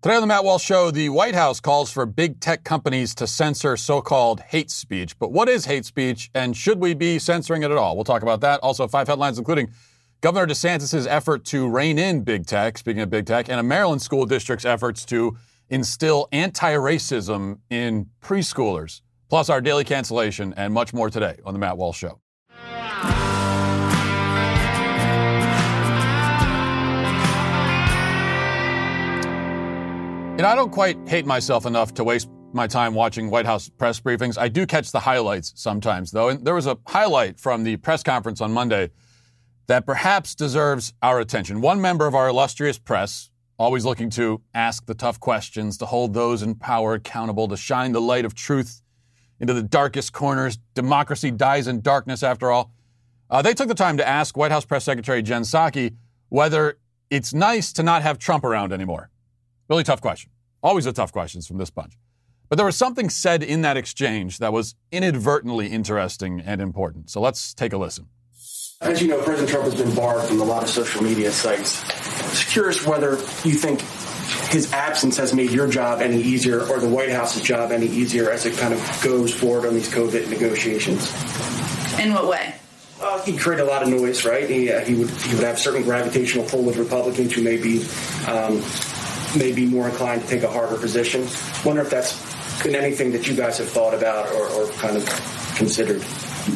Today on the Matt Walsh Show, the White House calls for big tech companies to censor so called hate speech. But what is hate speech, and should we be censoring it at all? We'll talk about that. Also, five headlines, including Governor DeSantis' effort to rein in big tech, speaking of big tech, and a Maryland school district's efforts to instill anti racism in preschoolers. Plus, our daily cancellation and much more today on the Matt Walsh Show. You know, I don't quite hate myself enough to waste my time watching White House press briefings. I do catch the highlights sometimes, though. And there was a highlight from the press conference on Monday that perhaps deserves our attention. One member of our illustrious press, always looking to ask the tough questions, to hold those in power accountable, to shine the light of truth into the darkest corners. Democracy dies in darkness, after all. Uh, they took the time to ask White House Press Secretary Jen Psaki whether it's nice to not have Trump around anymore. Really tough question. Always a tough questions from this bunch. But there was something said in that exchange that was inadvertently interesting and important. So let's take a listen. As you know, President Trump has been barred from a lot of social media sites. I was curious whether you think his absence has made your job any easier or the White House's job any easier as it kind of goes forward on these COVID negotiations. In what way? Well, he created a lot of noise, right? He, uh, he would he would have certain gravitational pull with Republicans who may be um, may be more inclined to take a harder position. Wonder if that's been anything that you guys have thought about or, or kind of considered.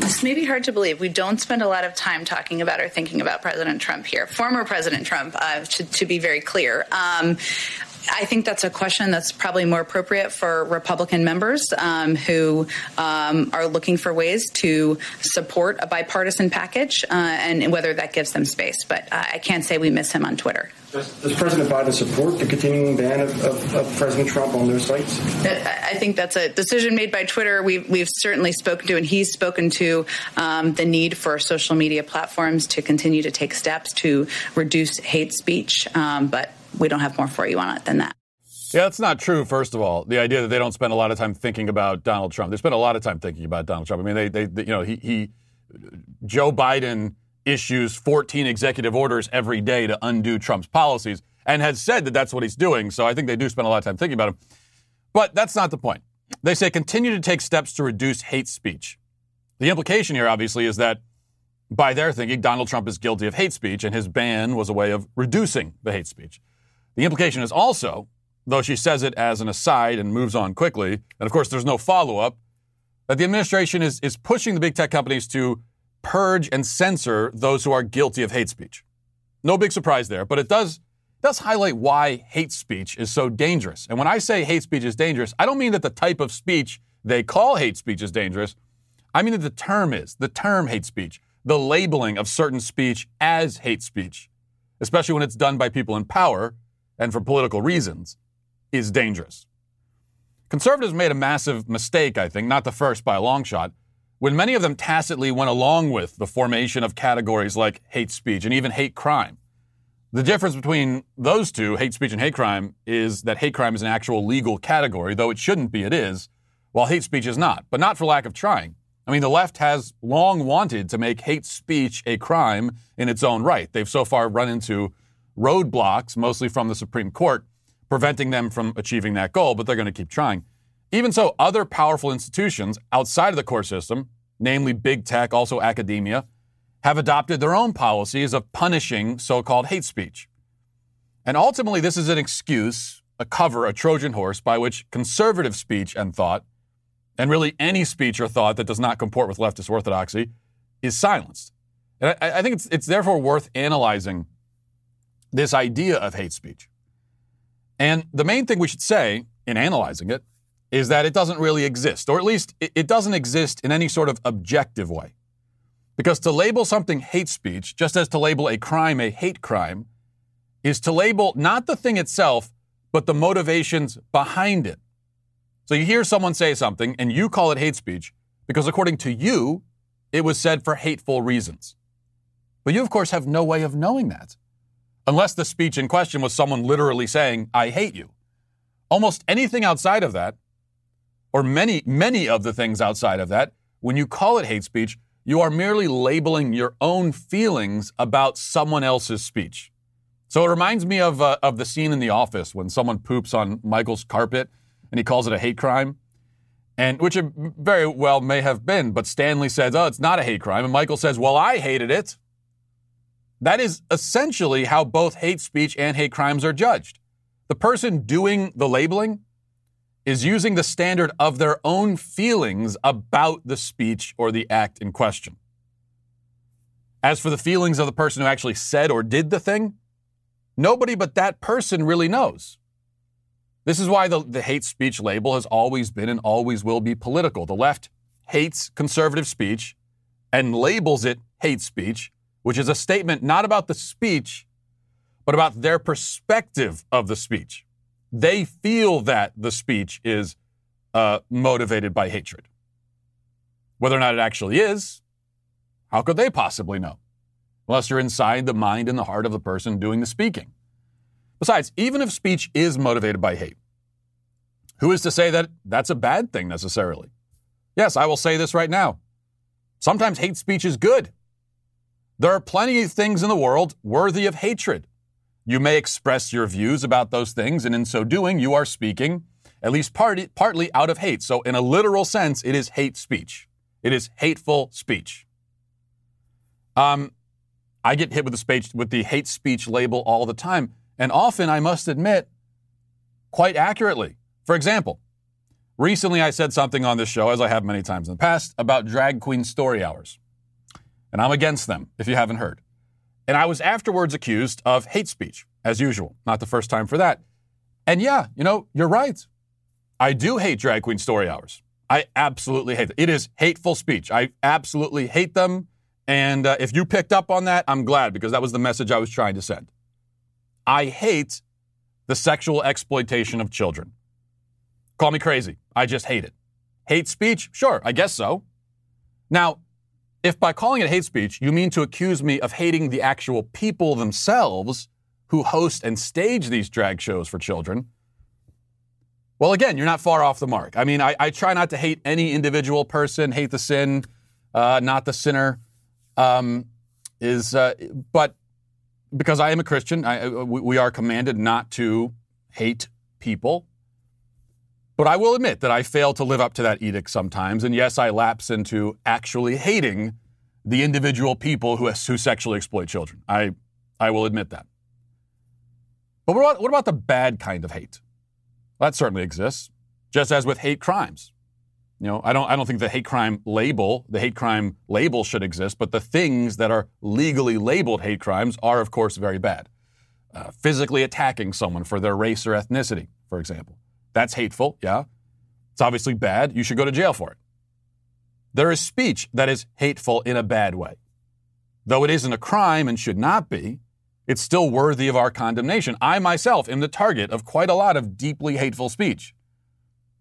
This may be hard to believe. We don't spend a lot of time talking about or thinking about President Trump here. Former President Trump, uh, to, to, be very clear. Um, I think that's a question that's probably more appropriate for Republican members um, who um, are looking for ways to support a bipartisan package uh, and whether that gives them space. But uh, I can't say we miss him on Twitter. Does, does, President Biden support the continuing ban of, of, of, President Trump on their sites? I think that's a decision made by Twitter. We've, we've certainly spoken to, and he's spoken to, um, the need for social media platforms to continue to take steps to reduce hate speech. Um, but we don't have more for you on it than that. Yeah, that's not true, first of all. The idea that they don't spend a lot of time thinking about Donald Trump. They spend a lot of time thinking about Donald Trump. I mean, they, they, they you know, he, he, Joe Biden issues 14 executive orders every day to undo Trump's policies and has said that that's what he's doing. So I think they do spend a lot of time thinking about him. But that's not the point. They say continue to take steps to reduce hate speech. The implication here, obviously, is that by their thinking, Donald Trump is guilty of hate speech and his ban was a way of reducing the hate speech. The implication is also, though she says it as an aside and moves on quickly, and of course there's no follow up, that the administration is, is pushing the big tech companies to purge and censor those who are guilty of hate speech. No big surprise there, but it does does highlight why hate speech is so dangerous. And when I say hate speech is dangerous, I don't mean that the type of speech they call hate speech is dangerous. I mean that the term is, the term hate speech, the labeling of certain speech as hate speech, especially when it's done by people in power and for political reasons, is dangerous. Conservatives made a massive mistake, I think, not the first by a long shot, when many of them tacitly went along with the formation of categories like hate speech and even hate crime. The difference between those two, hate speech and hate crime, is that hate crime is an actual legal category, though it shouldn't be, it is, while hate speech is not, but not for lack of trying. I mean, the left has long wanted to make hate speech a crime in its own right. They've so far run into roadblocks, mostly from the Supreme Court, preventing them from achieving that goal, but they're going to keep trying. Even so, other powerful institutions outside of the court system, namely big tech, also academia, have adopted their own policies of punishing so called hate speech. And ultimately, this is an excuse, a cover, a Trojan horse by which conservative speech and thought, and really any speech or thought that does not comport with leftist orthodoxy, is silenced. And I, I think it's, it's therefore worth analyzing this idea of hate speech. And the main thing we should say in analyzing it is that it doesn't really exist, or at least it doesn't exist in any sort of objective way. Because to label something hate speech, just as to label a crime a hate crime, is to label not the thing itself, but the motivations behind it. So you hear someone say something and you call it hate speech because according to you, it was said for hateful reasons. But you, of course, have no way of knowing that. Unless the speech in question was someone literally saying, I hate you. Almost anything outside of that or many, many of the things outside of that, when you call it hate speech, you are merely labeling your own feelings about someone else's speech. So it reminds me of, uh, of the scene in The Office when someone poops on Michael's carpet and he calls it a hate crime. And which it very well may have been, but Stanley says, oh, it's not a hate crime. And Michael says, well, I hated it. That is essentially how both hate speech and hate crimes are judged. The person doing the labeling is using the standard of their own feelings about the speech or the act in question. As for the feelings of the person who actually said or did the thing, nobody but that person really knows. This is why the, the hate speech label has always been and always will be political. The left hates conservative speech and labels it hate speech, which is a statement not about the speech, but about their perspective of the speech. They feel that the speech is uh, motivated by hatred. Whether or not it actually is, how could they possibly know? Unless you're inside the mind and the heart of the person doing the speaking. Besides, even if speech is motivated by hate, who is to say that that's a bad thing necessarily? Yes, I will say this right now. Sometimes hate speech is good. There are plenty of things in the world worthy of hatred. You may express your views about those things, and in so doing, you are speaking, at least partly, out of hate. So, in a literal sense, it is hate speech. It is hateful speech. Um, I get hit with the speech with the hate speech label all the time, and often, I must admit, quite accurately. For example, recently I said something on this show, as I have many times in the past, about drag queen story hours. And I'm against them, if you haven't heard. And I was afterwards accused of hate speech, as usual. Not the first time for that. And yeah, you know, you're right. I do hate drag queen story hours. I absolutely hate it. It is hateful speech. I absolutely hate them. And uh, if you picked up on that, I'm glad because that was the message I was trying to send. I hate the sexual exploitation of children. Call me crazy. I just hate it. Hate speech? Sure, I guess so. Now, if by calling it hate speech, you mean to accuse me of hating the actual people themselves who host and stage these drag shows for children, well, again, you're not far off the mark. I mean, I, I try not to hate any individual person, hate the sin, uh, not the sinner. Um, is uh, but because I am a Christian, I, uh, we, we are commanded not to hate people. But I will admit that I fail to live up to that edict sometimes. And yes, I lapse into actually hating the individual people who, who sexually exploit children. I, I will admit that. But what about, what about the bad kind of hate? Well, that certainly exists, just as with hate crimes. You know, I don't, I don't think the hate crime label, the hate crime label should exist, but the things that are legally labeled hate crimes are, of course, very bad. Uh, physically attacking someone for their race or ethnicity, for example. That's hateful, yeah. It's obviously bad. You should go to jail for it. There is speech that is hateful in a bad way. Though it isn't a crime and should not be, it's still worthy of our condemnation. I myself am the target of quite a lot of deeply hateful speech.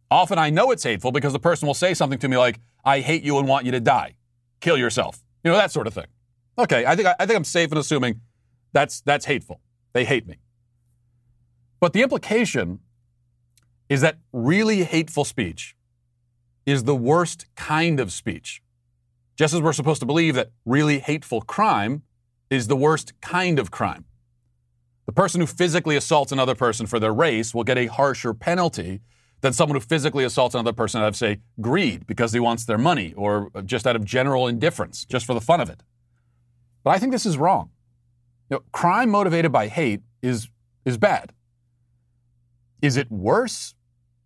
Often I know it's hateful because the person will say something to me like, I hate you and want you to die. Kill yourself. You know, that sort of thing. Okay, I think, I think I'm safe in assuming that's, that's hateful. They hate me. But the implication is that really hateful speech is the worst kind of speech. Just as we're supposed to believe that really hateful crime is the worst kind of crime. The person who physically assaults another person for their race will get a harsher penalty than someone who physically assaults another person out of, say, greed because he wants their money or just out of general indifference, just for the fun of it. But I think this is wrong. You know, crime motivated by hate is, is bad. Is it worse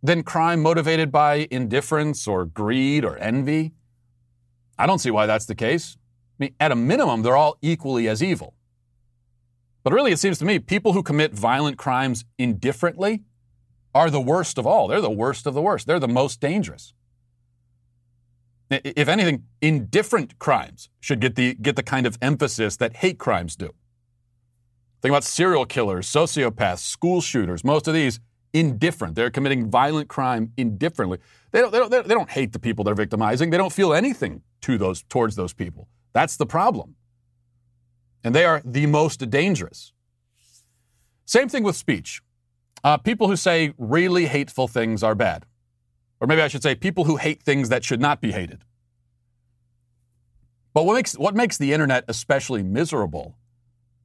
than crime motivated by indifference or greed or envy? I don't see why that's the case. I mean, at a minimum, they're all equally as evil. But really, it seems to me people who commit violent crimes indifferently are the worst of all. They're the worst of the worst. They're the most dangerous. If anything, indifferent crimes should get the, get the kind of emphasis that hate crimes do. Think about serial killers, sociopaths, school shooters. Most of these indifferent. They're committing violent crime indifferently. They don't, they don't, they don't hate the people they're victimizing. They don't feel anything to those, towards those people. That's the problem. And they are the most dangerous. Same thing with speech. Uh, people who say really hateful things are bad. Or maybe I should say people who hate things that should not be hated. But what makes, what makes the internet especially miserable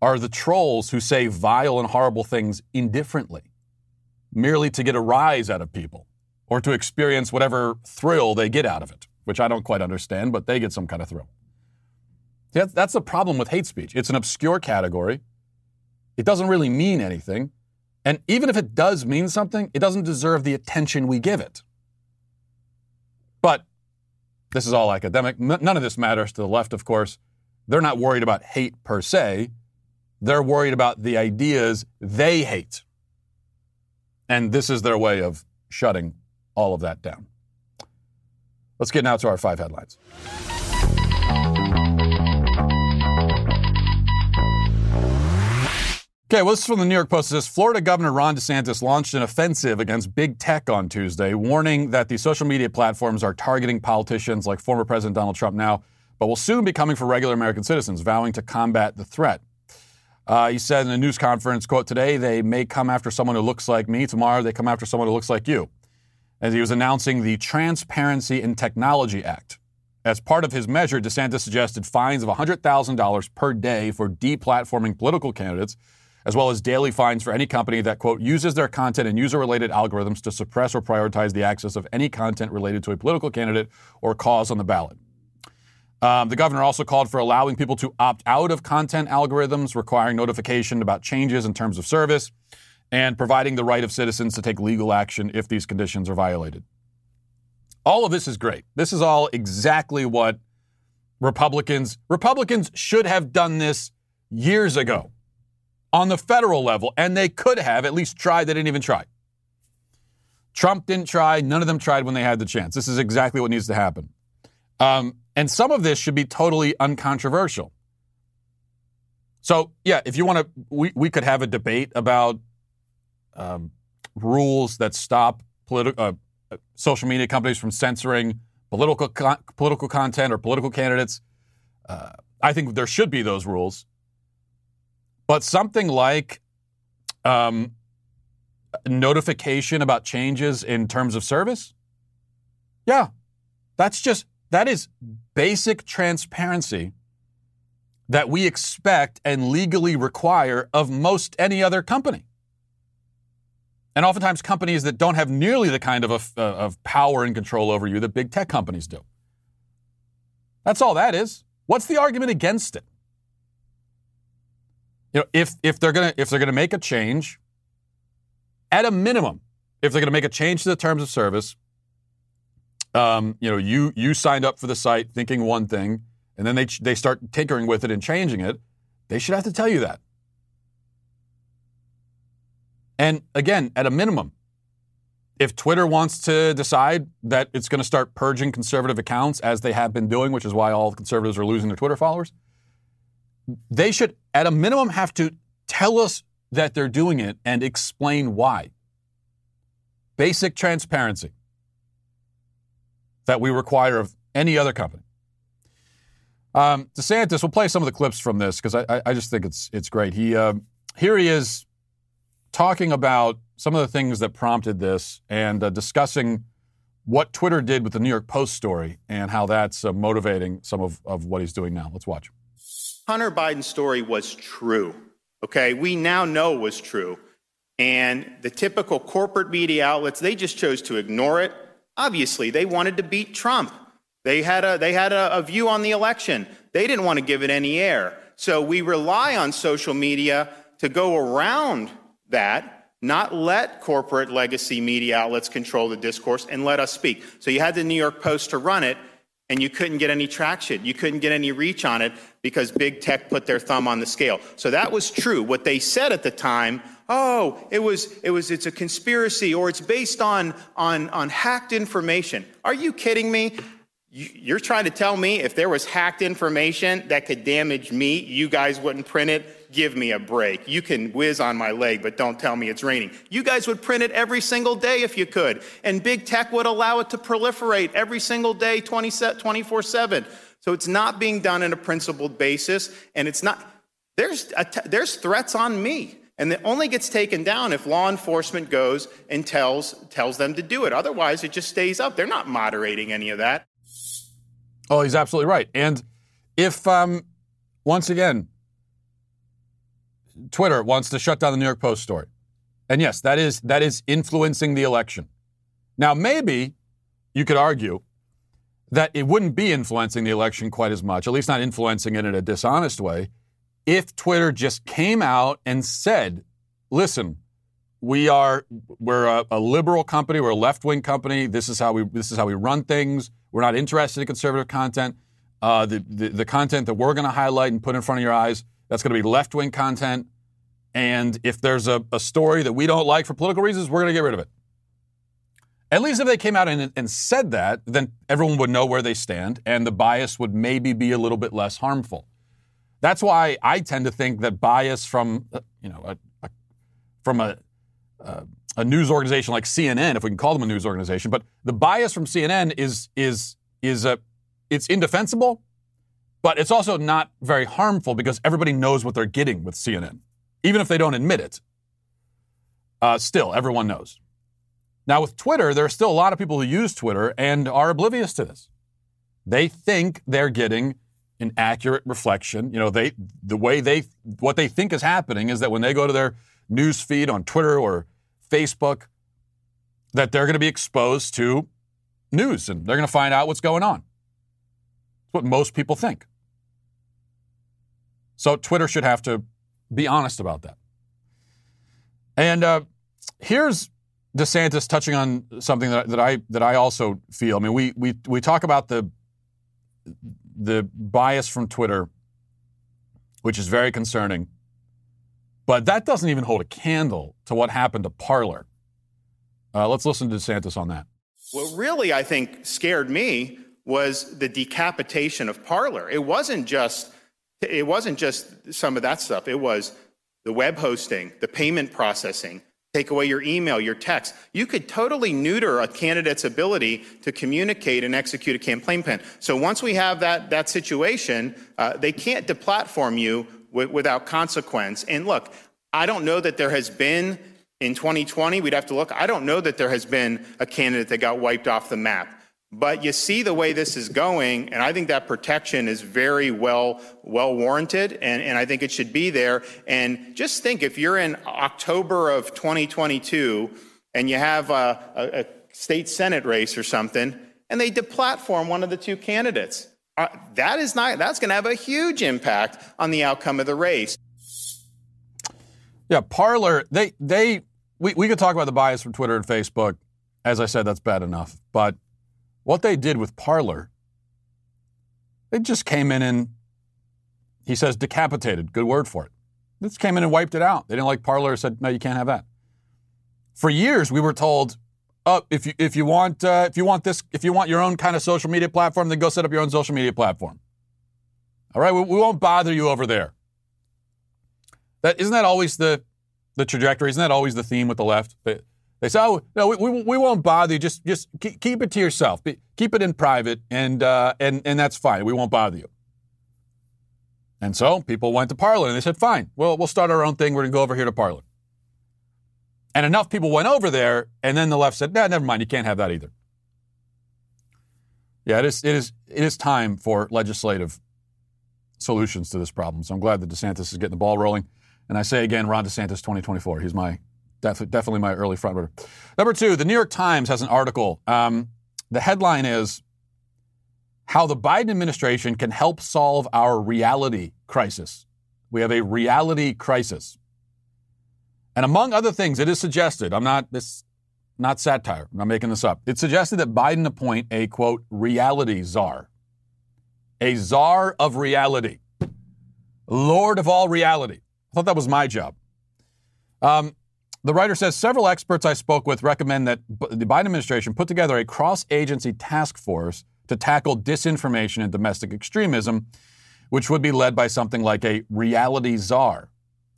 are the trolls who say vile and horrible things indifferently, merely to get a rise out of people or to experience whatever thrill they get out of it, which I don't quite understand, but they get some kind of thrill. That's the problem with hate speech. It's an obscure category. It doesn't really mean anything. And even if it does mean something, it doesn't deserve the attention we give it. But this is all academic. None of this matters to the left, of course. They're not worried about hate per se. They're worried about the ideas they hate. And this is their way of shutting all of that down. Let's get now to our five headlines. Okay, well, this is from the New York Post. It says Florida Governor Ron DeSantis launched an offensive against big tech on Tuesday, warning that the social media platforms are targeting politicians like former President Donald Trump now, but will soon be coming for regular American citizens, vowing to combat the threat. Uh, he said in a news conference, quote, today they may come after someone who looks like me. Tomorrow they come after someone who looks like you. As he was announcing the Transparency in Technology Act. As part of his measure, DeSantis suggested fines of $100,000 per day for deplatforming political candidates as well as daily fines for any company that, quote, uses their content and user related algorithms to suppress or prioritize the access of any content related to a political candidate or cause on the ballot. Um, the governor also called for allowing people to opt out of content algorithms, requiring notification about changes in terms of service, and providing the right of citizens to take legal action if these conditions are violated. All of this is great. This is all exactly what Republicans Republicans should have done this years ago on the federal level, and they could have at least tried. They didn't even try. Trump didn't try. None of them tried when they had the chance. This is exactly what needs to happen. Um, and some of this should be totally uncontroversial. So, yeah, if you want to, we, we could have a debate about um, rules that stop politi- uh, social media companies from censoring political, political content or political candidates. Uh, I think there should be those rules. But something like um, notification about changes in terms of service, yeah, that's just, that is basic transparency that we expect and legally require of most any other company. And oftentimes, companies that don't have nearly the kind of, a, uh, of power and control over you that big tech companies do. That's all that is. What's the argument against it? you know, if if they're gonna if they're gonna make a change, at a minimum, if they're gonna make a change to the terms of service, um, you know, you you signed up for the site thinking one thing, and then they they start tinkering with it and changing it. They should have to tell you that. And again, at a minimum, if Twitter wants to decide that it's going to start purging conservative accounts as they have been doing, which is why all conservatives are losing their Twitter followers, they should, at a minimum, have to tell us that they're doing it and explain why. Basic transparency that we require of any other company. Um, DeSantis, we'll play some of the clips from this because I, I, just think it's it's great. He uh, here he is talking about some of the things that prompted this and uh, discussing what Twitter did with the New York Post story and how that's uh, motivating some of, of what he's doing now. Let's watch. Hunter Biden's story was true. Okay, we now know was true. And the typical corporate media outlets, they just chose to ignore it. Obviously, they wanted to beat Trump. They had a, they had a, a view on the election. They didn't want to give it any air. So we rely on social media to go around that, not let corporate legacy media outlets control the discourse and let us speak. So you had the New York Post to run it, and you couldn't get any traction. You couldn't get any reach on it because big tech put their thumb on the scale. So that was true. What they said at the time, oh, it was it was it's a conspiracy or it's based on on on hacked information. Are you kidding me? You're trying to tell me if there was hacked information that could damage me, you guys wouldn't print it? Give me a break. You can whiz on my leg, but don't tell me it's raining. You guys would print it every single day if you could. And big tech would allow it to proliferate every single day, 24 7. So it's not being done in a principled basis. And it's not, there's, there's threats on me. And it only gets taken down if law enforcement goes and tells, tells them to do it. Otherwise, it just stays up. They're not moderating any of that. Oh, he's absolutely right. And if, um, once again, Twitter wants to shut down the New York Post story. And yes, that is that is influencing the election. Now, maybe you could argue that it wouldn't be influencing the election quite as much, at least not influencing it in a dishonest way, if Twitter just came out and said, "Listen, we are we're a, a liberal company, we're a left-wing company. This is how we this is how we run things. We're not interested in conservative content. Uh, the, the the content that we're going to highlight and put in front of your eyes that's going to be left-wing content." And if there's a, a story that we don't like for political reasons, we're going to get rid of it. At least if they came out and, and said that, then everyone would know where they stand and the bias would maybe be a little bit less harmful. That's why I tend to think that bias from, uh, you know, a, a, from a, uh, a news organization like CNN, if we can call them a news organization, but the bias from CNN is is is a it's indefensible, but it's also not very harmful because everybody knows what they're getting with CNN even if they don't admit it. Uh, still, everyone knows. Now, with Twitter, there are still a lot of people who use Twitter and are oblivious to this. They think they're getting an accurate reflection. You know, they the way they what they think is happening is that when they go to their news feed on Twitter or Facebook, that they're going to be exposed to news and they're going to find out what's going on. It's what most people think. So Twitter should have to be honest about that. And uh, here's DeSantis touching on something that, that I that I also feel. I mean, we we we talk about the the bias from Twitter, which is very concerning, but that doesn't even hold a candle to what happened to Parler. Uh, let's listen to DeSantis on that. What really I think scared me was the decapitation of Parler. It wasn't just it wasn't just some of that stuff, it was the web hosting, the payment processing, take away your email, your text. You could totally neuter a candidate's ability to communicate and execute a campaign plan. So once we have that, that situation, uh, they can't deplatform you w- without consequence. And look, I don't know that there has been in 2020, we'd have to look. I don't know that there has been a candidate that got wiped off the map. But you see the way this is going, and I think that protection is very well well warranted, and, and I think it should be there. And just think if you're in October of 2022 and you have a, a, a state senate race or something, and they deplatform one of the two candidates, uh, that is not that's going to have a huge impact on the outcome of the race. Yeah, Parler, they they we, we could talk about the bias from Twitter and Facebook. As I said, that's bad enough. But what they did with Parler, they just came in and, he says, decapitated. Good word for it. They just came in and wiped it out. They didn't like Parler, said, no, you can't have that. For years, we were told, oh, if you, if you want, uh, if you want this, if you want your own kind of social media platform, then go set up your own social media platform. All right, we, we won't bother you over there. That isn't that always the the trajectory? Isn't that always the theme with the left? Say, "Oh, no, we, we, won't bother you. Just just keep it to yourself. Keep it in private, and uh, and and that's fine. We won't bother you." And so people went to Parler, and they said, "Fine, well, we'll start our own thing. We're gonna go over here to Parler." And enough people went over there, and then the left said, "Nah, never mind. You can't have that either." Yeah, it is. It is. It is time for legislative solutions to this problem. So I'm glad that DeSantis is getting the ball rolling. And I say again, Ron DeSantis 2024. He's my Def- definitely my early front runner. Number two, the New York Times has an article. Um, the headline is How the Biden administration can help solve our reality crisis. We have a reality crisis. And among other things, it is suggested, I'm not this not satire, I'm not making this up. It's suggested that Biden appoint a quote reality czar. A czar of reality. Lord of all reality. I thought that was my job. Um, the writer says several experts I spoke with recommend that the Biden administration put together a cross agency task force to tackle disinformation and domestic extremism, which would be led by something like a reality czar.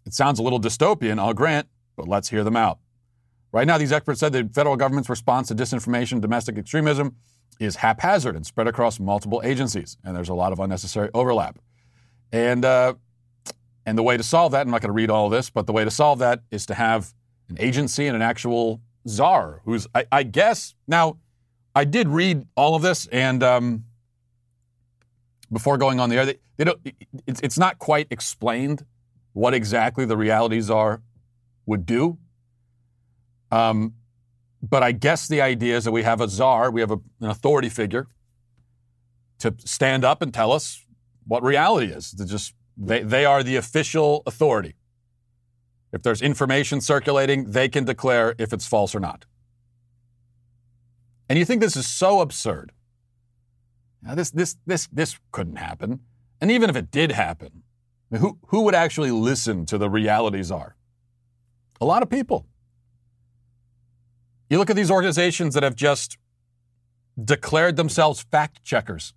It sounds a little dystopian, I'll grant, but let's hear them out. Right now, these experts said the federal government's response to disinformation and domestic extremism is haphazard and spread across multiple agencies, and there's a lot of unnecessary overlap. And uh, and the way to solve that, I'm not going to read all this, but the way to solve that is to have an agency and an actual czar who's, I, I guess, now I did read all of this and um, before going on the air, they, they don't, it's, it's not quite explained what exactly the reality czar would do. Um, but I guess the idea is that we have a czar, we have a, an authority figure to stand up and tell us what reality is. To just they, they are the official authority. If there's information circulating, they can declare if it's false or not. And you think this is so absurd. Now, this, this, this, this couldn't happen. And even if it did happen, who, who would actually listen to the reality czar? A lot of people. You look at these organizations that have just declared themselves fact checkers.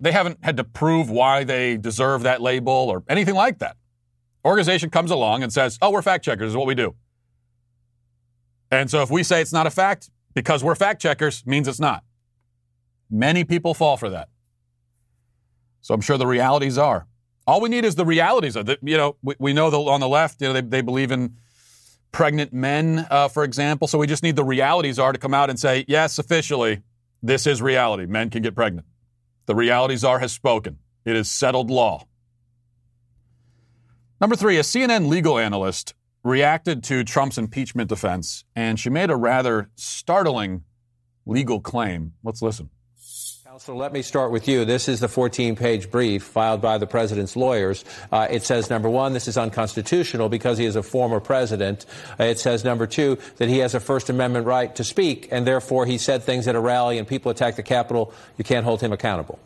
They haven't had to prove why they deserve that label or anything like that. Organization comes along and says, "Oh, we're fact checkers. Is what we do." And so if we say it's not a fact because we're fact checkers, means it's not. Many people fall for that. So I'm sure the reality czar. All we need is the realities of it. You know, we, we know that on the left, you know, they, they believe in pregnant men, uh, for example. So we just need the reality czar to come out and say, yes, officially, this is reality. Men can get pregnant. The reality czar has spoken. It is settled law. Number three, a CNN legal analyst reacted to Trump's impeachment defense, and she made a rather startling legal claim. Let's listen. Counselor, let me start with you. This is the 14 page brief filed by the president's lawyers. Uh, it says, number one, this is unconstitutional because he is a former president. Uh, it says, number two, that he has a First Amendment right to speak, and therefore he said things at a rally and people attacked the Capitol. You can't hold him accountable.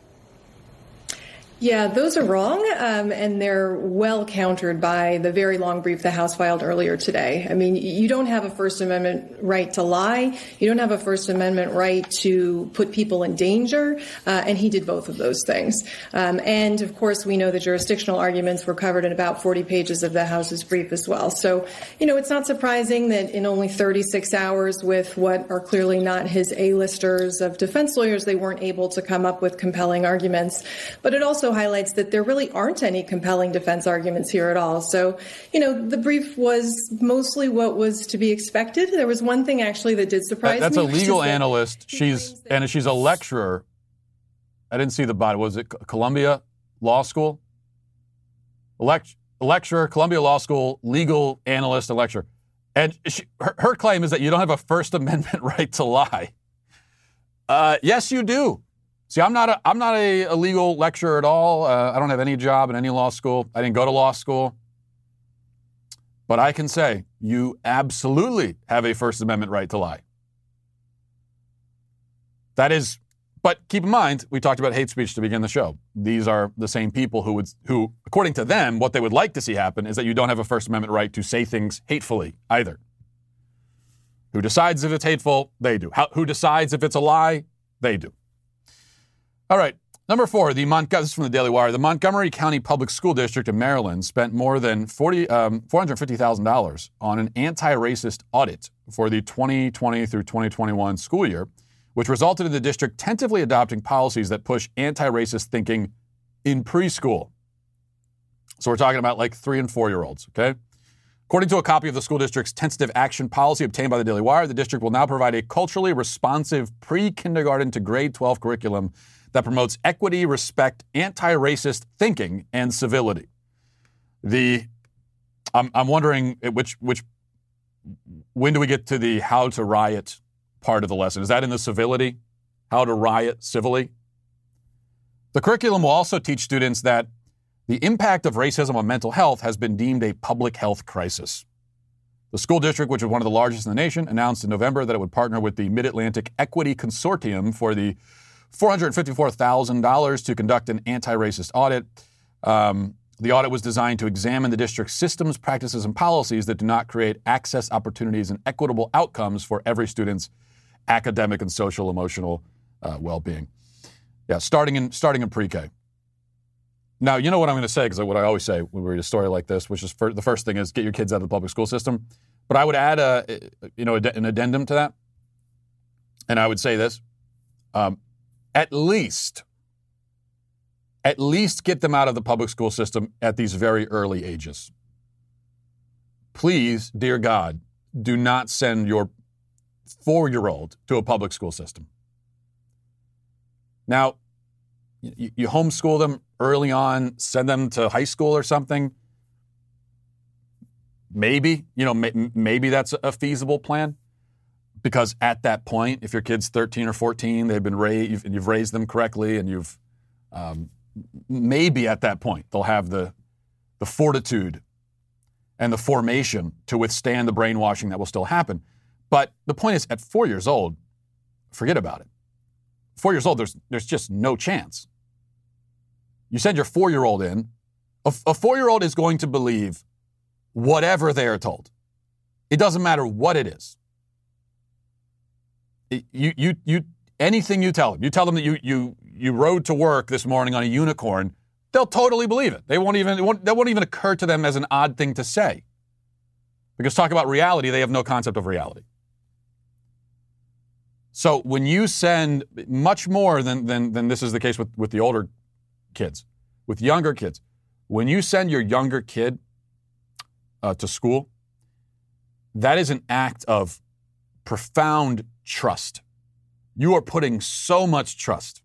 Yeah, those are wrong, um, and they're well countered by the very long brief the House filed earlier today. I mean, you don't have a First Amendment right to lie. You don't have a First Amendment right to put people in danger, uh, and he did both of those things. Um, and of course, we know the jurisdictional arguments were covered in about 40 pages of the House's brief as well. So, you know, it's not surprising that in only 36 hours, with what are clearly not his A-listers of defense lawyers, they weren't able to come up with compelling arguments. But it also highlights that there really aren't any compelling defense arguments here at all. So, you know, the brief was mostly what was to be expected. There was one thing actually that did surprise That's me. That's a legal analyst. She's and she's a lecturer. I didn't see the body. Was it Columbia Law School? Lect- lecturer, Columbia Law School, legal analyst, and lecturer. And she, her, her, claim is that you don't have a First Amendment right to lie. Uh, yes, you do. See, I'm not a, I'm not a, a legal lecturer at all. Uh, I don't have any job in any law school. I didn't go to law school. But I can say you absolutely have a First Amendment right to lie. That is, but keep in mind, we talked about hate speech to begin the show. These are the same people who would, who, according to them, what they would like to see happen is that you don't have a First Amendment right to say things hatefully either. Who decides if it's hateful? They do. How, who decides if it's a lie? They do. All right. Number four, the is from the Daily Wire. The Montgomery County Public School District of Maryland spent more than 40, um, $450,000 on an anti-racist audit for the 2020 through 2021 school year, which resulted in the district tentatively adopting policies that push anti-racist thinking in preschool. So we're talking about like three and four year olds, okay? According to a copy of the school district's tentative action policy obtained by the Daily Wire, the district will now provide a culturally responsive pre kindergarten to grade 12 curriculum that promotes equity, respect, anti-racist thinking, and civility. The I'm, I'm wondering which which when do we get to the how to riot part of the lesson? Is that in the civility? How to riot civilly? The curriculum will also teach students that the impact of racism on mental health has been deemed a public health crisis. The school district, which is one of the largest in the nation, announced in November that it would partner with the Mid Atlantic Equity Consortium for the $454,000 to conduct an anti racist audit. Um, the audit was designed to examine the district's systems, practices, and policies that do not create access opportunities and equitable outcomes for every student's academic and social emotional uh, well being. Yeah, starting in, starting in pre K. Now, you know what I'm going to say, because what I always say when we read a story like this, which is for, the first thing is get your kids out of the public school system. But I would add a, you know, an addendum to that. And I would say this um, at least, at least get them out of the public school system at these very early ages. Please, dear God, do not send your four year old to a public school system. Now, you, you, homeschool them early on, send them to high school or something. Maybe, you know, may, maybe that's a feasible plan because at that point, if your kid's 13 or 14, they've been raised, and you've raised them correctly, and you've um, maybe at that point they'll have the the fortitude and the formation to withstand the brainwashing that will still happen. But the point is, at four years old, forget about it. Four years old, there's there's just no chance. You send your four year old in. A, a four year old is going to believe whatever they are told. It doesn't matter what it is. You, you, you, anything you tell them, you tell them that you, you, you rode to work this morning on a unicorn, they'll totally believe it. They won't even, won't, that won't even occur to them as an odd thing to say. Because talk about reality, they have no concept of reality. So when you send much more than, than, than this is the case with, with the older kids, with younger kids, when you send your younger kid uh, to school, that is an act of profound trust. You are putting so much trust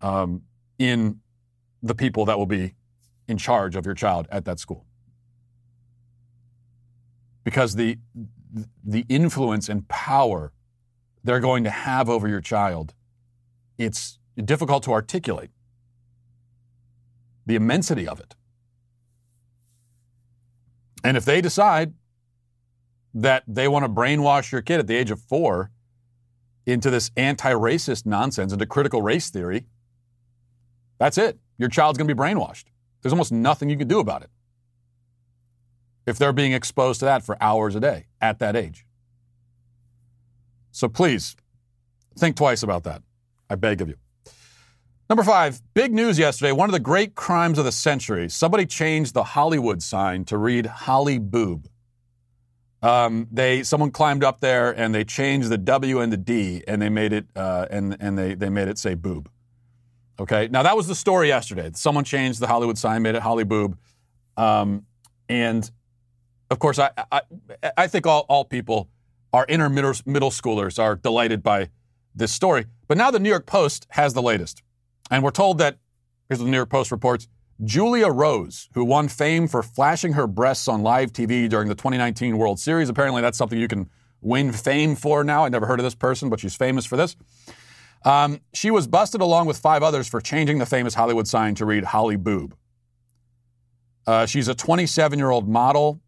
um, in the people that will be in charge of your child at that school. Because the, the influence and power they're going to have over your child, it's difficult to articulate. The immensity of it. And if they decide that they want to brainwash your kid at the age of four into this anti racist nonsense, into critical race theory, that's it. Your child's going to be brainwashed. There's almost nothing you can do about it if they're being exposed to that for hours a day at that age. So please think twice about that. I beg of you. Number five, big news yesterday. One of the great crimes of the century. Somebody changed the Hollywood sign to read Holly Boob. Um, they someone climbed up there and they changed the W and the D and they made it uh, and and they they made it say boob. Okay, now that was the story yesterday. Someone changed the Hollywood sign, made it Holly Boob, um, and of course, I I, I think all, all people, our inner middle, middle schoolers, are delighted by this story. But now the New York Post has the latest, and we're told that here's what the New York Post reports: Julia Rose, who won fame for flashing her breasts on live TV during the 2019 World Series. Apparently, that's something you can win fame for now. I never heard of this person, but she's famous for this. Um, she was busted along with five others for changing the famous Hollywood sign to read Holly Boob. Uh, she's a 27 year old model,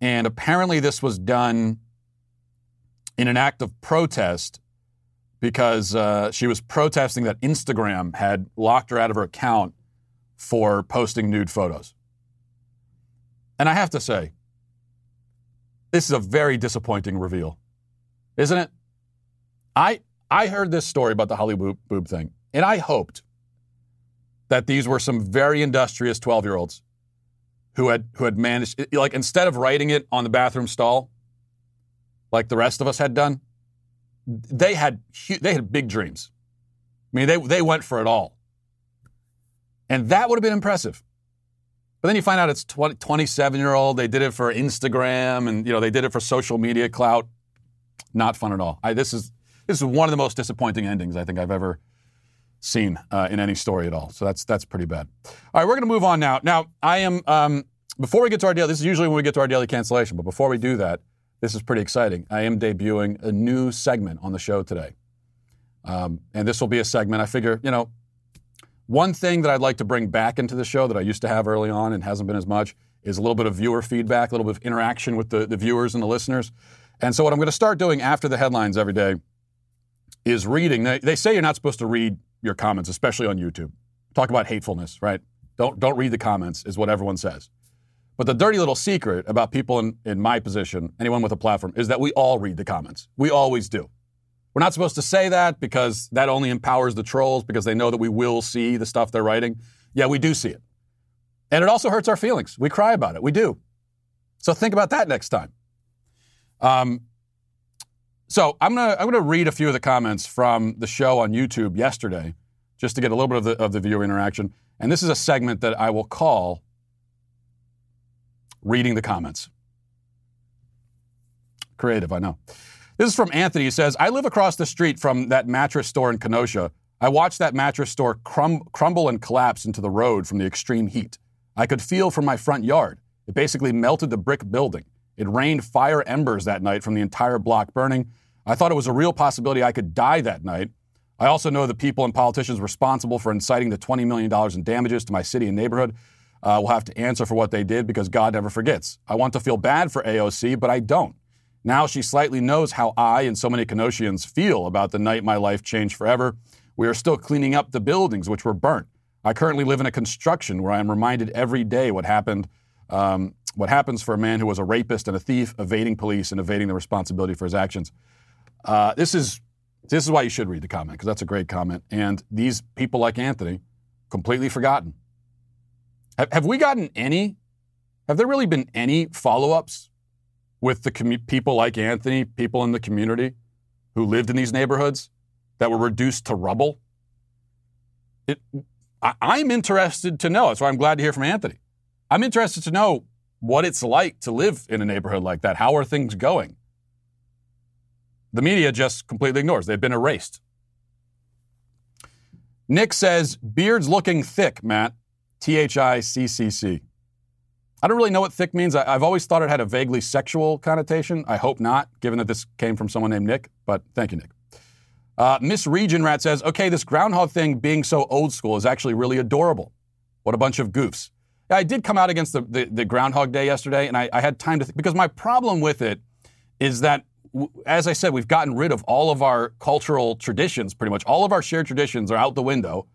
and apparently, this was done in an act of protest because uh, she was protesting that Instagram had locked her out of her account for posting nude photos. And I have to say, this is a very disappointing reveal, isn't it? I I heard this story about the Holly boob, boob thing, and I hoped that these were some very industrious 12 year olds who had who had managed like instead of writing it on the bathroom stall like the rest of us had done they had they had big dreams i mean they they went for it all and that would have been impressive. But then you find out it's 20, 27 year old. They did it for Instagram and, you know, they did it for social media clout. Not fun at all. I, this is this is one of the most disappointing endings I think I've ever seen uh, in any story at all. So that's that's pretty bad. All right, we're going to move on now. Now I am um, before we get to our daily. This is usually when we get to our daily cancellation, but before we do that, this is pretty exciting. I am debuting a new segment on the show today, um, and this will be a segment. I figure you know one thing that I'd like to bring back into the show that I used to have early on and hasn't been as much is a little bit of viewer feedback, a little bit of interaction with the, the viewers and the listeners. And so, what I'm going to start doing after the headlines every day is reading. They, they say you're not supposed to read your comments, especially on YouTube. Talk about hatefulness, right? Don't, don't read the comments, is what everyone says. But the dirty little secret about people in, in my position, anyone with a platform, is that we all read the comments. We always do. We're not supposed to say that because that only empowers the trolls because they know that we will see the stuff they're writing. Yeah, we do see it. And it also hurts our feelings. We cry about it. We do. So think about that next time. Um, so I'm gonna I'm gonna read a few of the comments from the show on YouTube yesterday, just to get a little bit of the of the viewer interaction. And this is a segment that I will call "Reading the Comments." Creative, I know. This is from Anthony. He says, I live across the street from that mattress store in Kenosha. I watched that mattress store crum- crumble and collapse into the road from the extreme heat. I could feel from my front yard. It basically melted the brick building. It rained fire embers that night from the entire block burning. I thought it was a real possibility I could die that night. I also know the people and politicians responsible for inciting the $20 million in damages to my city and neighborhood uh, will have to answer for what they did because God never forgets. I want to feel bad for AOC, but I don't. Now she slightly knows how I and so many Kenoshians feel about the night my life changed forever. We are still cleaning up the buildings which were burnt. I currently live in a construction where I am reminded every day what happened, um, what happens for a man who was a rapist and a thief, evading police and evading the responsibility for his actions. Uh, this is this is why you should read the comment because that's a great comment. And these people like Anthony, completely forgotten. Have, have we gotten any? Have there really been any follow-ups with the people like Anthony, people in the community who lived in these neighborhoods that were reduced to rubble? It, I, I'm interested to know. That's why I'm glad to hear from Anthony. I'm interested to know what it's like to live in a neighborhood like that. How are things going? The media just completely ignores. They've been erased. Nick says, beard's looking thick, Matt. T H I C C C. I don't really know what thick means. I, have always thought it had a vaguely sexual connotation. I hope not, given that this came from someone named Nick, but thank you, Nick. Uh, Miss Region Rat says, okay, this groundhog thing being so old school is actually really adorable. What a bunch of goofs. I did come out against the, the, the Groundhog Day yesterday, and I, I had time to think, because my problem with it is that as I said, we've gotten rid of all of our cultural traditions, pretty much. All of our shared traditions are out the window.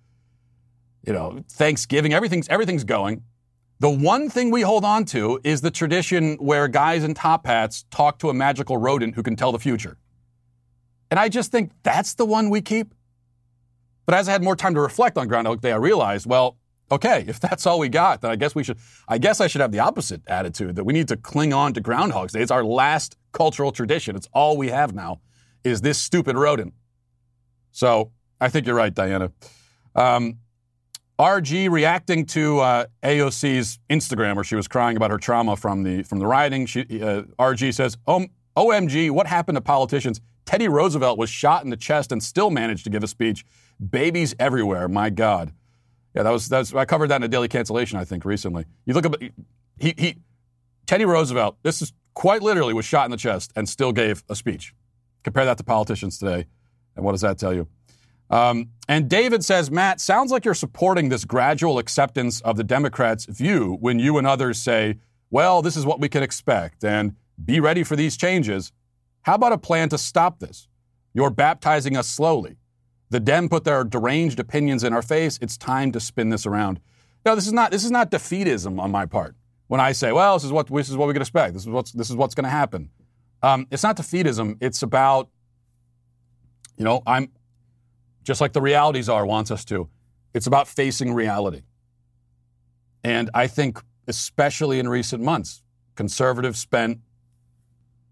You know, Thanksgiving, everything's everything's going. The one thing we hold on to is the tradition where guys in top hats talk to a magical rodent who can tell the future. And I just think that's the one we keep. But as I had more time to reflect on Groundhog Day, I realized, well, okay, if that's all we got, then I guess we should I guess I should have the opposite attitude that we need to cling on to Groundhog's Day. It's our last cultural tradition. It's all we have now is this stupid rodent. So I think you're right, Diana. Um, RG reacting to uh, AOC's Instagram, where she was crying about her trauma from the from the rioting. She, uh, RG says, "OMG, what happened to politicians? Teddy Roosevelt was shot in the chest and still managed to give a speech. Babies everywhere, my God." Yeah, that was that's I covered that in a daily cancellation, I think, recently. You look at he he Teddy Roosevelt. This is quite literally was shot in the chest and still gave a speech. Compare that to politicians today, and what does that tell you? Um, and David says, Matt, sounds like you're supporting this gradual acceptance of the Democrats' view when you and others say, well, this is what we can expect and be ready for these changes. How about a plan to stop this? You're baptizing us slowly. The Dem put their deranged opinions in our face. It's time to spin this around. No, this is not this is not defeatism on my part. When I say, well, this is what this is what we can expect. This is what's this is what's going to happen. Um, it's not defeatism. It's about, you know, I'm just like the realities are, wants us to. It's about facing reality. And I think, especially in recent months, conservatives spent,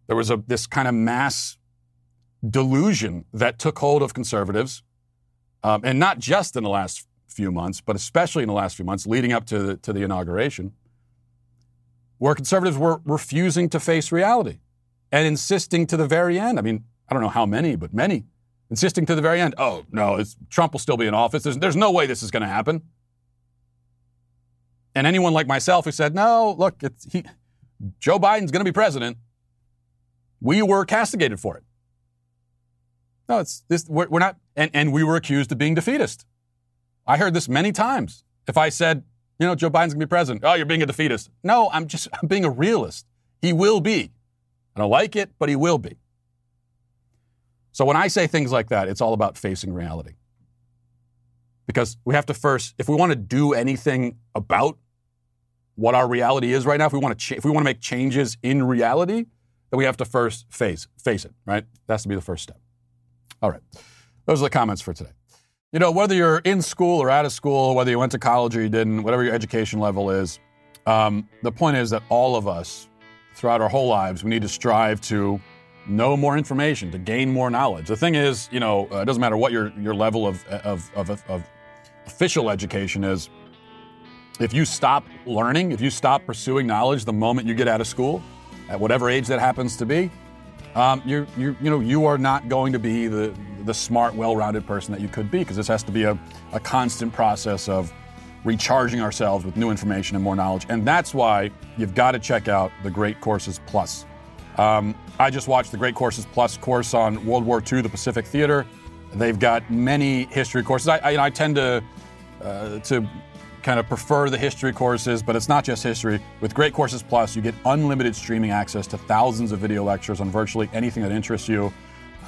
there was a, this kind of mass delusion that took hold of conservatives, um, and not just in the last few months, but especially in the last few months leading up to the, to the inauguration, where conservatives were refusing to face reality and insisting to the very end. I mean, I don't know how many, but many insisting to the very end, oh, no, Trump will still be in office. There's, there's no way this is going to happen. And anyone like myself who said, no, look, he, Joe Biden's going to be president, we were castigated for it. No, it's this, we're, we're not, and, and we were accused of being defeatist. I heard this many times. If I said, you know, Joe Biden's going to be president, oh, you're being a defeatist. No, I'm just, I'm being a realist. He will be. I don't like it, but he will be. So when I say things like that, it's all about facing reality. Because we have to first, if we want to do anything about what our reality is right now, if we want to, ch- if we want to make changes in reality, then we have to first face face it. Right? That's to be the first step. All right, those are the comments for today. You know, whether you're in school or out of school, whether you went to college or you didn't, whatever your education level is, um, the point is that all of us, throughout our whole lives, we need to strive to know more information, to gain more knowledge. The thing is, you know, uh, it doesn't matter what your, your level of, of, of, of official education is. If you stop learning, if you stop pursuing knowledge the moment you get out of school, at whatever age that happens to be, um, you're, you're, you know, you are not going to be the, the smart, well-rounded person that you could be because this has to be a, a constant process of recharging ourselves with new information and more knowledge. And that's why you've got to check out the Great Courses Plus. Um, I just watched the Great Courses Plus course on World War II, the Pacific Theater. They've got many history courses. I, I, I tend to uh, to kind of prefer the history courses, but it's not just history. With Great Courses Plus, you get unlimited streaming access to thousands of video lectures on virtually anything that interests you.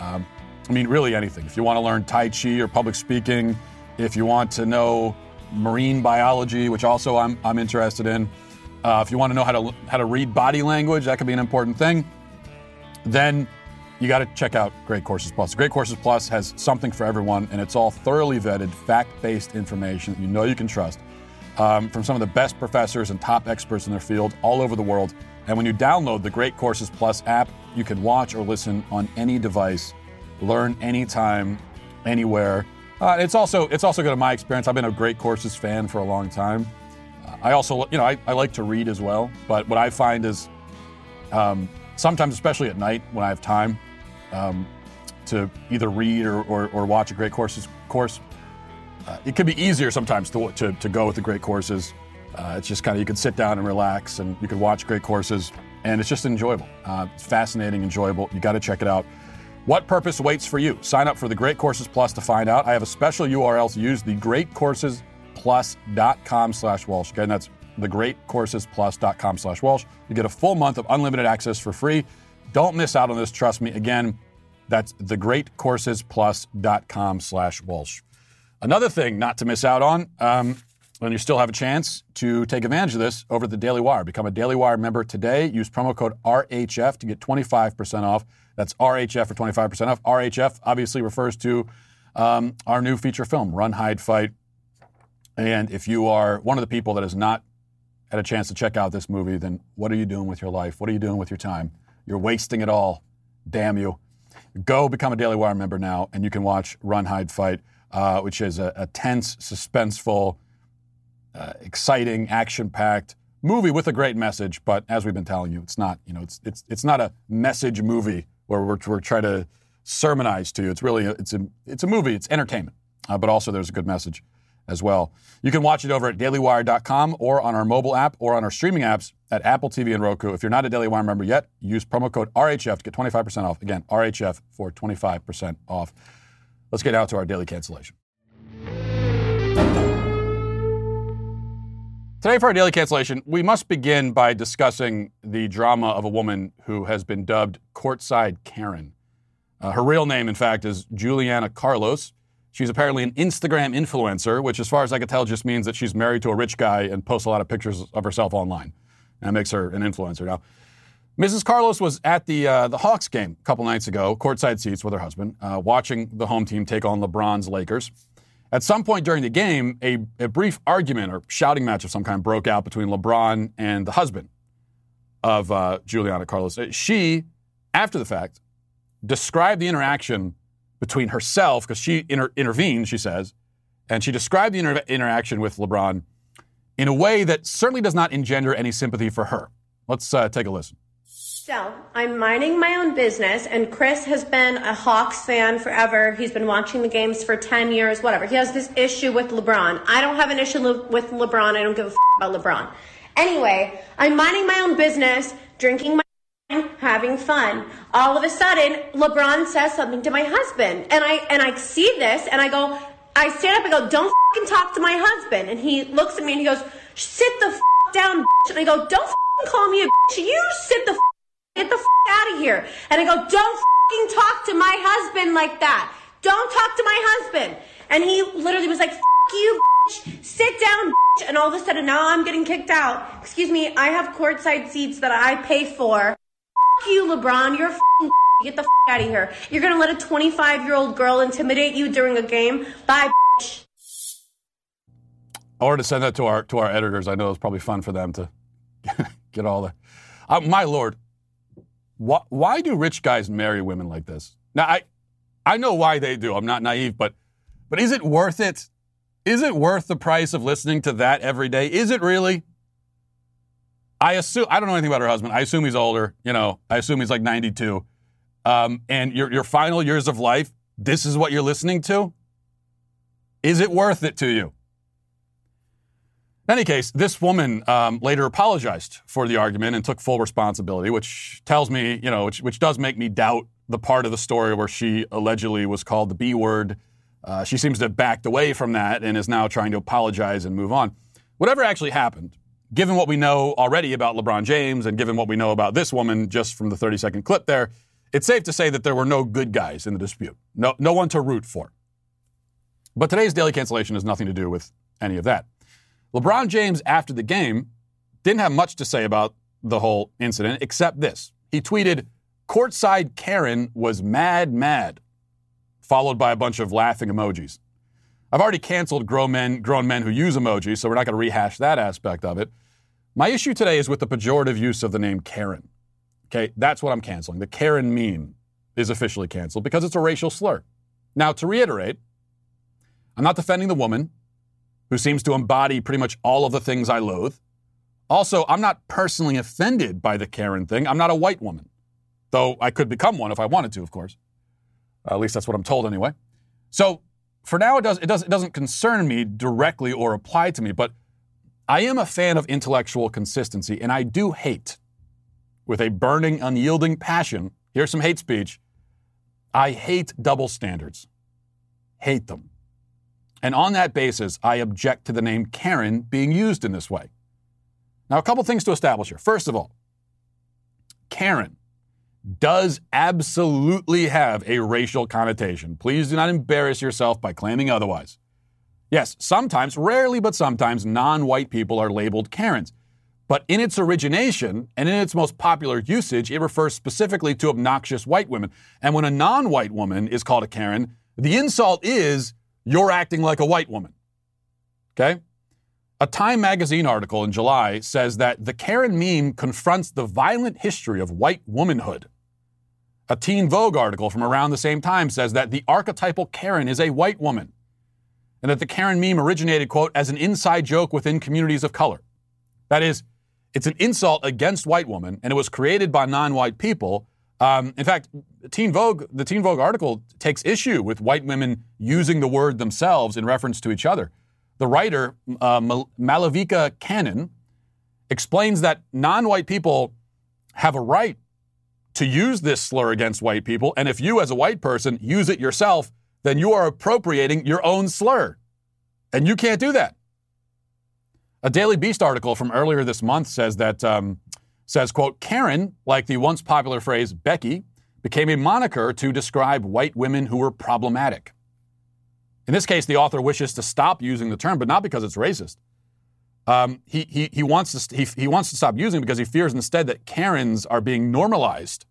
Um, I mean, really anything. If you want to learn Tai Chi or public speaking, if you want to know marine biology, which also I'm, I'm interested in, uh, if you want to know how to how to read body language, that could be an important thing. Then you got to check out Great Courses Plus. Great Courses Plus has something for everyone, and it's all thoroughly vetted, fact-based information that you know you can trust um, from some of the best professors and top experts in their field all over the world. And when you download the Great Courses Plus app, you can watch or listen on any device, learn anytime, anywhere. Uh, it's also it's also good in my experience. I've been a Great Courses fan for a long time. Uh, I also you know I, I, like to read as well, but what I find is um, sometimes, especially at night when I have time, um, to either read or, or, or, watch a Great Courses course, uh, it can be easier sometimes to, to, to go with the Great Courses. Uh, it's just kind of you can sit down and relax, and you can watch Great Courses, and it's just enjoyable. Uh, it's fascinating, enjoyable. You got to check it out. What purpose waits for you? Sign up for the Great Courses Plus to find out. I have a special URL to use, the greatcoursesplus.com slash Walsh. Again, that's thegreatcoursesplus.com slash Walsh. You get a full month of unlimited access for free. Don't miss out on this, trust me. Again, that's thegreatcoursesplus.com slash Walsh. Another thing not to miss out on, um, and you still have a chance to take advantage of this over at the Daily Wire. Become a Daily Wire member today. Use promo code RHF to get 25% off. That's RHF for 25% off. RHF obviously refers to um, our new feature film, Run, Hide, Fight. And if you are one of the people that has not had a chance to check out this movie, then what are you doing with your life? What are you doing with your time? You're wasting it all. Damn you. Go become a Daily Wire member now, and you can watch Run, Hide, Fight, uh, which is a, a tense, suspenseful, uh, exciting, action-packed movie with a great message. But as we've been telling you, it's not. You know, it's it's it's not a message movie where we're, we're trying to sermonize to you. It's really a, it's a it's a movie. It's entertainment, uh, but also there's a good message as well. You can watch it over at dailywire.com or on our mobile app or on our streaming apps at Apple TV and Roku. If you're not a Daily Wire member yet, use promo code RHF to get 25% off. Again, RHF for 25% off. Let's get out to our daily cancellation. Today, for our daily cancellation, we must begin by discussing the drama of a woman who has been dubbed Courtside Karen. Uh, her real name, in fact, is Juliana Carlos. She's apparently an Instagram influencer, which, as far as I can tell, just means that she's married to a rich guy and posts a lot of pictures of herself online. That makes her an influencer. Now, Mrs. Carlos was at the uh, the Hawks game a couple nights ago, courtside seats with her husband, uh, watching the home team take on LeBron's Lakers. At some point during the game, a, a brief argument or shouting match of some kind broke out between LeBron and the husband of uh, Juliana Carlos. She, after the fact, described the interaction between herself, because she inter- intervened, she says, and she described the inter- interaction with LeBron in a way that certainly does not engender any sympathy for her. Let's uh, take a listen. So I'm minding my own business, and Chris has been a Hawks fan forever. He's been watching the games for 10 years, whatever. He has this issue with LeBron. I don't have an issue with LeBron. I don't give a f- about LeBron. Anyway, I'm minding my own business, drinking my having fun. All of a sudden, LeBron says something to my husband, and I and I see this, and I go, I stand up and go, "Don't fucking talk to my husband." And he looks at me and he goes, "Sit the f- down," bitch. and I go, "Don't fucking call me a bitch. You sit the f- get the f- out of here." And I go, "Don't fucking talk to my husband like that. Don't talk to my husband." And he literally was like, "Fuck you." Bitch. Sit down, bitch. and all of a sudden now I'm getting kicked out. Excuse me, I have courtside seats that I pay for you, LeBron. You're a get the out of here. You're gonna let a 25 year old girl intimidate you during a game? Bye, bitch. I wanted to send that to our to our editors. I know it's probably fun for them to get all the. Uh, my lord, why, why do rich guys marry women like this? Now I, I know why they do. I'm not naive, but, but is it worth it? Is it worth the price of listening to that every day? Is it really? I assume I don't know anything about her husband. I assume he's older. You know, I assume he's like 92. um, and your, your final years of life, this is what you're listening to? Is it worth it to you? In any case, this woman um, later apologized for the argument and took full responsibility, which tells me, you know, which, which does make me doubt the part of the story where she allegedly was called the B word. Uh, she seems to have backed away from that and is now trying to apologize and move on. Whatever actually happened, given what we know already about LeBron James and given what we know about this woman just from the 30 second clip there, it's safe to say that there were no good guys in the dispute. No, no one to root for. But today's daily cancellation has nothing to do with any of that. LeBron James, after the game, didn't have much to say about the whole incident except this. He tweeted, Courtside Karen was mad, mad, followed by a bunch of laughing emojis. I've already canceled grown men, grown men who use emojis, so we're not going to rehash that aspect of it. My issue today is with the pejorative use of the name Karen. Okay, that's what I'm canceling. The Karen meme is officially canceled because it's a racial slur. Now, to reiterate, I'm not defending the woman who seems to embody pretty much all of the things I loathe. Also, I'm not personally offended by the Karen thing. I'm not a white woman, though I could become one if I wanted to, of course. Uh, at least that's what I'm told anyway. So for now, it, does, it, does, it doesn't concern me directly or apply to me, but I am a fan of intellectual consistency, and I do hate with a burning, unyielding passion. Here's some hate speech. I hate double standards. Hate them. And on that basis, I object to the name Karen being used in this way. Now, a couple things to establish here. First of all, Karen does absolutely have a racial connotation. Please do not embarrass yourself by claiming otherwise. Yes, sometimes, rarely, but sometimes, non white people are labeled Karens. But in its origination and in its most popular usage, it refers specifically to obnoxious white women. And when a non white woman is called a Karen, the insult is you're acting like a white woman. Okay? A Time magazine article in July says that the Karen meme confronts the violent history of white womanhood. A Teen Vogue article from around the same time says that the archetypal Karen is a white woman, and that the Karen meme originated, quote, as an inside joke within communities of color. That is, it's an insult against white women, and it was created by non-white people. Um, in fact, Teen Vogue, the Teen Vogue article takes issue with white women using the word themselves in reference to each other. The writer, uh, Malavika Kannan, explains that non-white people have a right to use this slur against white people, and if you, as a white person, use it yourself, then you are appropriating your own slur, and you can't do that. A Daily Beast article from earlier this month says that um, says, "quote Karen, like the once popular phrase Becky, became a moniker to describe white women who were problematic." In this case, the author wishes to stop using the term, but not because it's racist. Um, he, he, he, wants to, he, he wants to stop using it because he fears instead that Karens are being normalized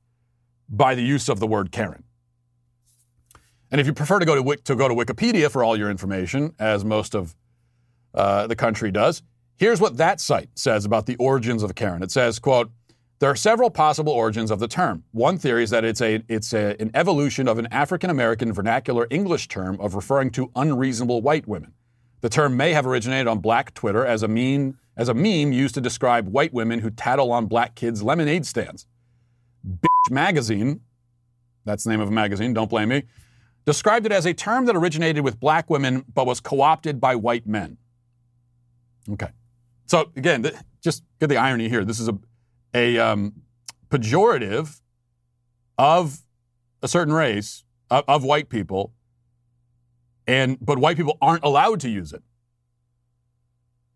by the use of the word Karen. And if you prefer to go to, to go to Wikipedia for all your information, as most of uh, the country does, Here's what that site says about the origins of Karen. It says, quote, there are several possible origins of the term. One theory is that it's, a, it's a, an evolution of an African American vernacular English term of referring to unreasonable white women. The term may have originated on black Twitter as a, meme, as a meme used to describe white women who tattle on black kids' lemonade stands. Bitch Magazine, that's the name of a magazine, don't blame me, described it as a term that originated with black women but was co opted by white men. Okay. So again, th- just get the irony here. This is a, a um, pejorative of a certain race of, of, white people, and but white people aren't allowed to use it.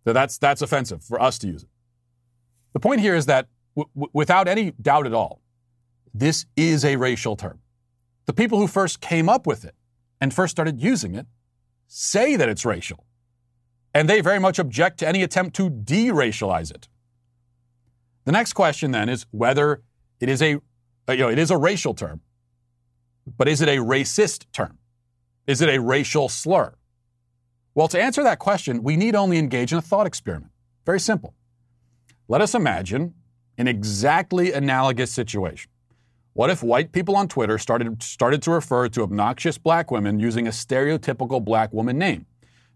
So that's that's offensive for us to use it. The point here is that w- without any doubt at all, this is a racial term. The people who first came up with it and first started using it say that it's racial and they very much object to any attempt to deracialize it. The next question then is whether it is a uh, you know it is a racial term, but is it a racist term? Is it a racial slur? Well, to answer that question, we need only engage in a thought experiment. Very simple. Let us imagine an exactly analogous situation. What if white people on Twitter started, started to refer to obnoxious black women using a stereotypical black woman name?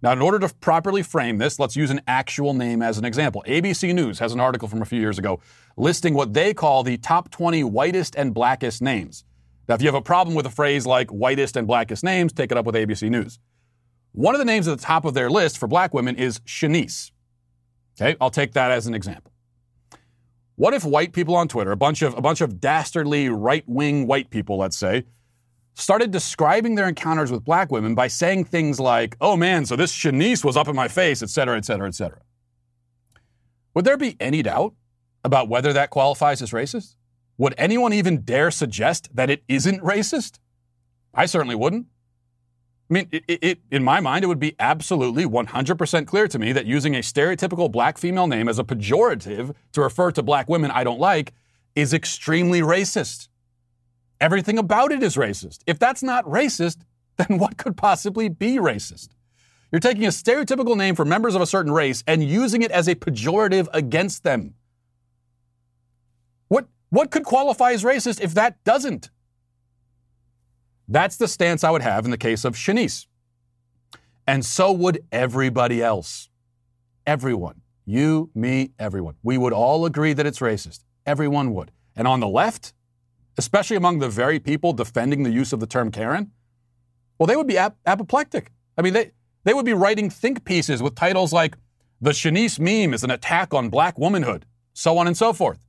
Now, in order to properly frame this, let's use an actual name as an example. ABC News has an article from a few years ago listing what they call the top 20 whitest and blackest names. Now, if you have a problem with a phrase like whitest and blackest names, take it up with ABC News. One of the names at the top of their list for black women is Shanice. Okay, I'll take that as an example. What if white people on Twitter, a bunch of a bunch of dastardly right-wing white people, let's say, started describing their encounters with black women by saying things like, "Oh man, so this Shanice was up in my face," et cetera, et cetera, et cetera. Would there be any doubt about whether that qualifies as racist? Would anyone even dare suggest that it isn't racist? I certainly wouldn't. I mean, it, it, in my mind, it would be absolutely 100% clear to me that using a stereotypical black female name as a pejorative to refer to black women I don't like is extremely racist. Everything about it is racist. If that's not racist, then what could possibly be racist? You're taking a stereotypical name for members of a certain race and using it as a pejorative against them. What, what could qualify as racist if that doesn't? That's the stance I would have in the case of Shanice. And so would everybody else. Everyone. You, me, everyone. We would all agree that it's racist. Everyone would. And on the left, especially among the very people defending the use of the term Karen, well, they would be ap- apoplectic. I mean, they, they would be writing think pieces with titles like, The Shanice meme is an attack on black womanhood, so on and so forth.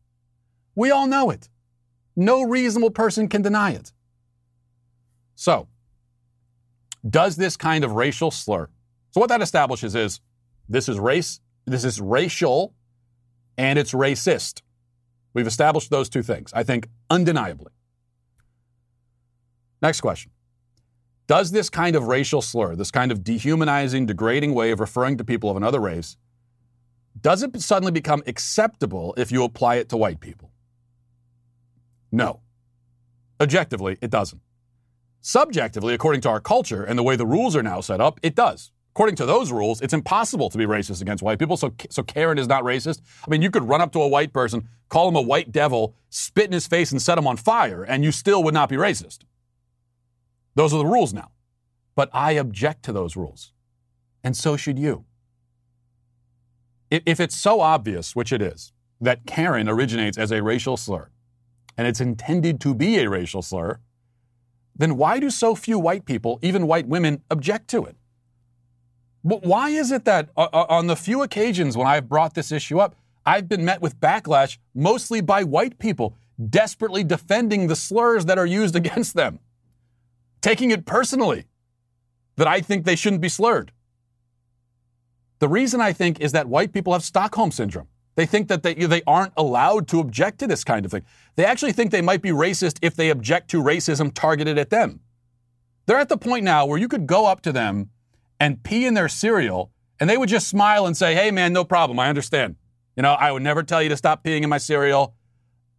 We all know it. No reasonable person can deny it. So, does this kind of racial slur, so what that establishes is this is race, this is racial, and it's racist. We've established those two things, I think, undeniably. Next question. Does this kind of racial slur, this kind of dehumanizing, degrading way of referring to people of another race, does it suddenly become acceptable if you apply it to white people? No. Objectively, it doesn't. Subjectively, according to our culture and the way the rules are now set up, it does. According to those rules, it's impossible to be racist against white people. So, so Karen is not racist. I mean, you could run up to a white person, call him a white devil, spit in his face, and set him on fire, and you still would not be racist. Those are the rules now. But I object to those rules. And so should you. If it's so obvious, which it is, that Karen originates as a racial slur, and it's intended to be a racial slur, then why do so few white people, even white women, object to it? Why is it that uh, uh, on the few occasions when I've brought this issue up, I've been met with backlash mostly by white people desperately defending the slurs that are used against them, taking it personally that I think they shouldn't be slurred? The reason I think is that white people have Stockholm syndrome. They think that they, they aren't allowed to object to this kind of thing. They actually think they might be racist if they object to racism targeted at them. They're at the point now where you could go up to them and pee in their cereal and they would just smile and say, hey, man, no problem. I understand. You know, I would never tell you to stop peeing in my cereal.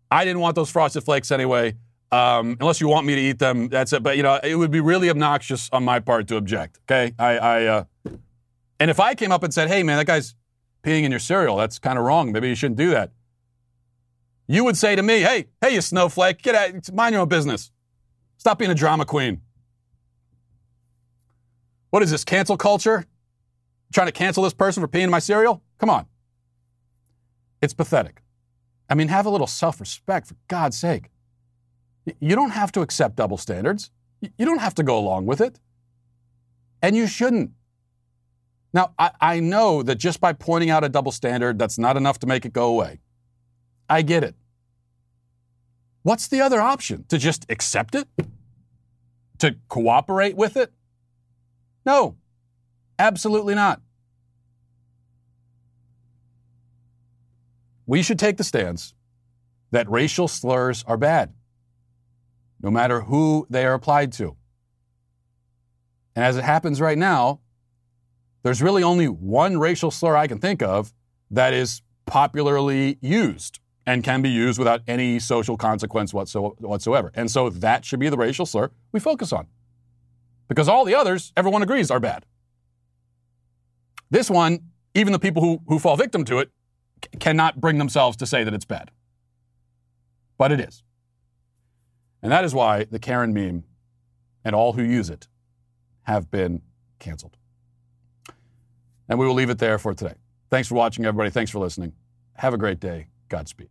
I didn't want those frosted flakes anyway. Um, unless you want me to eat them, that's it. But, you know, it would be really obnoxious on my part to object. Okay. I, I, uh, and if I came up and said, hey, man, that guy's peeing in your cereal. That's kind of wrong. Maybe you shouldn't do that. You would say to me, hey, hey, you snowflake, get out, mind your own business. Stop being a drama queen. What is this, cancel culture? trying to cancel this person for peeing in my cereal? Come on. It's pathetic. I mean, have a little self respect, for God's sake. You don't have to accept double standards, you don't have to go along with it. And you shouldn't. Now, I, I know that just by pointing out a double standard, that's not enough to make it go away. I get it. What's the other option? To just accept it? To cooperate with it? No, absolutely not. We should take the stance that racial slurs are bad, no matter who they are applied to. And as it happens right now, there's really only one racial slur I can think of that is popularly used and can be used without any social consequence whatsoever. And so that should be the racial slur we focus on. Because all the others, everyone agrees, are bad. This one, even the people who, who fall victim to it c- cannot bring themselves to say that it's bad. But it is. And that is why the Karen meme and all who use it have been canceled. And we will leave it there for today. Thanks for watching, everybody. Thanks for listening. Have a great day. Godspeed.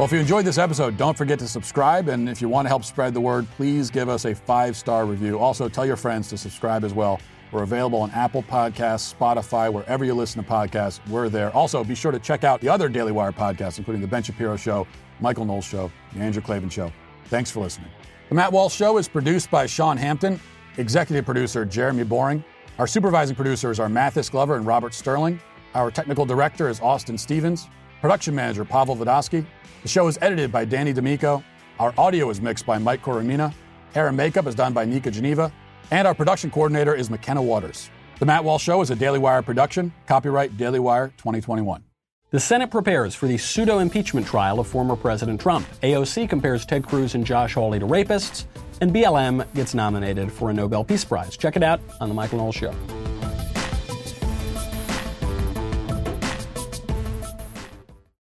Well, if you enjoyed this episode, don't forget to subscribe. And if you want to help spread the word, please give us a five star review. Also, tell your friends to subscribe as well. We're available on Apple Podcasts, Spotify, wherever you listen to podcasts. We're there. Also, be sure to check out the other Daily Wire podcasts, including The Ben Shapiro Show, Michael Knowles Show, The Andrew Klavan Show. Thanks for listening. The Matt Walsh Show is produced by Sean Hampton, executive producer Jeremy Boring. Our supervising producers are Mathis Glover and Robert Sterling. Our technical director is Austin Stevens. Production manager Pavel Vodosky. The show is edited by Danny D'Amico. Our audio is mixed by Mike Coromina. Hair and makeup is done by Nika Geneva. And our production coordinator is McKenna Waters. The Matt Walsh Show is a Daily Wire production. Copyright Daily Wire 2021. The Senate prepares for the pseudo impeachment trial of former President Trump. AOC compares Ted Cruz and Josh Hawley to rapists, and BLM gets nominated for a Nobel Peace Prize. Check it out on The Michael Knowles Show.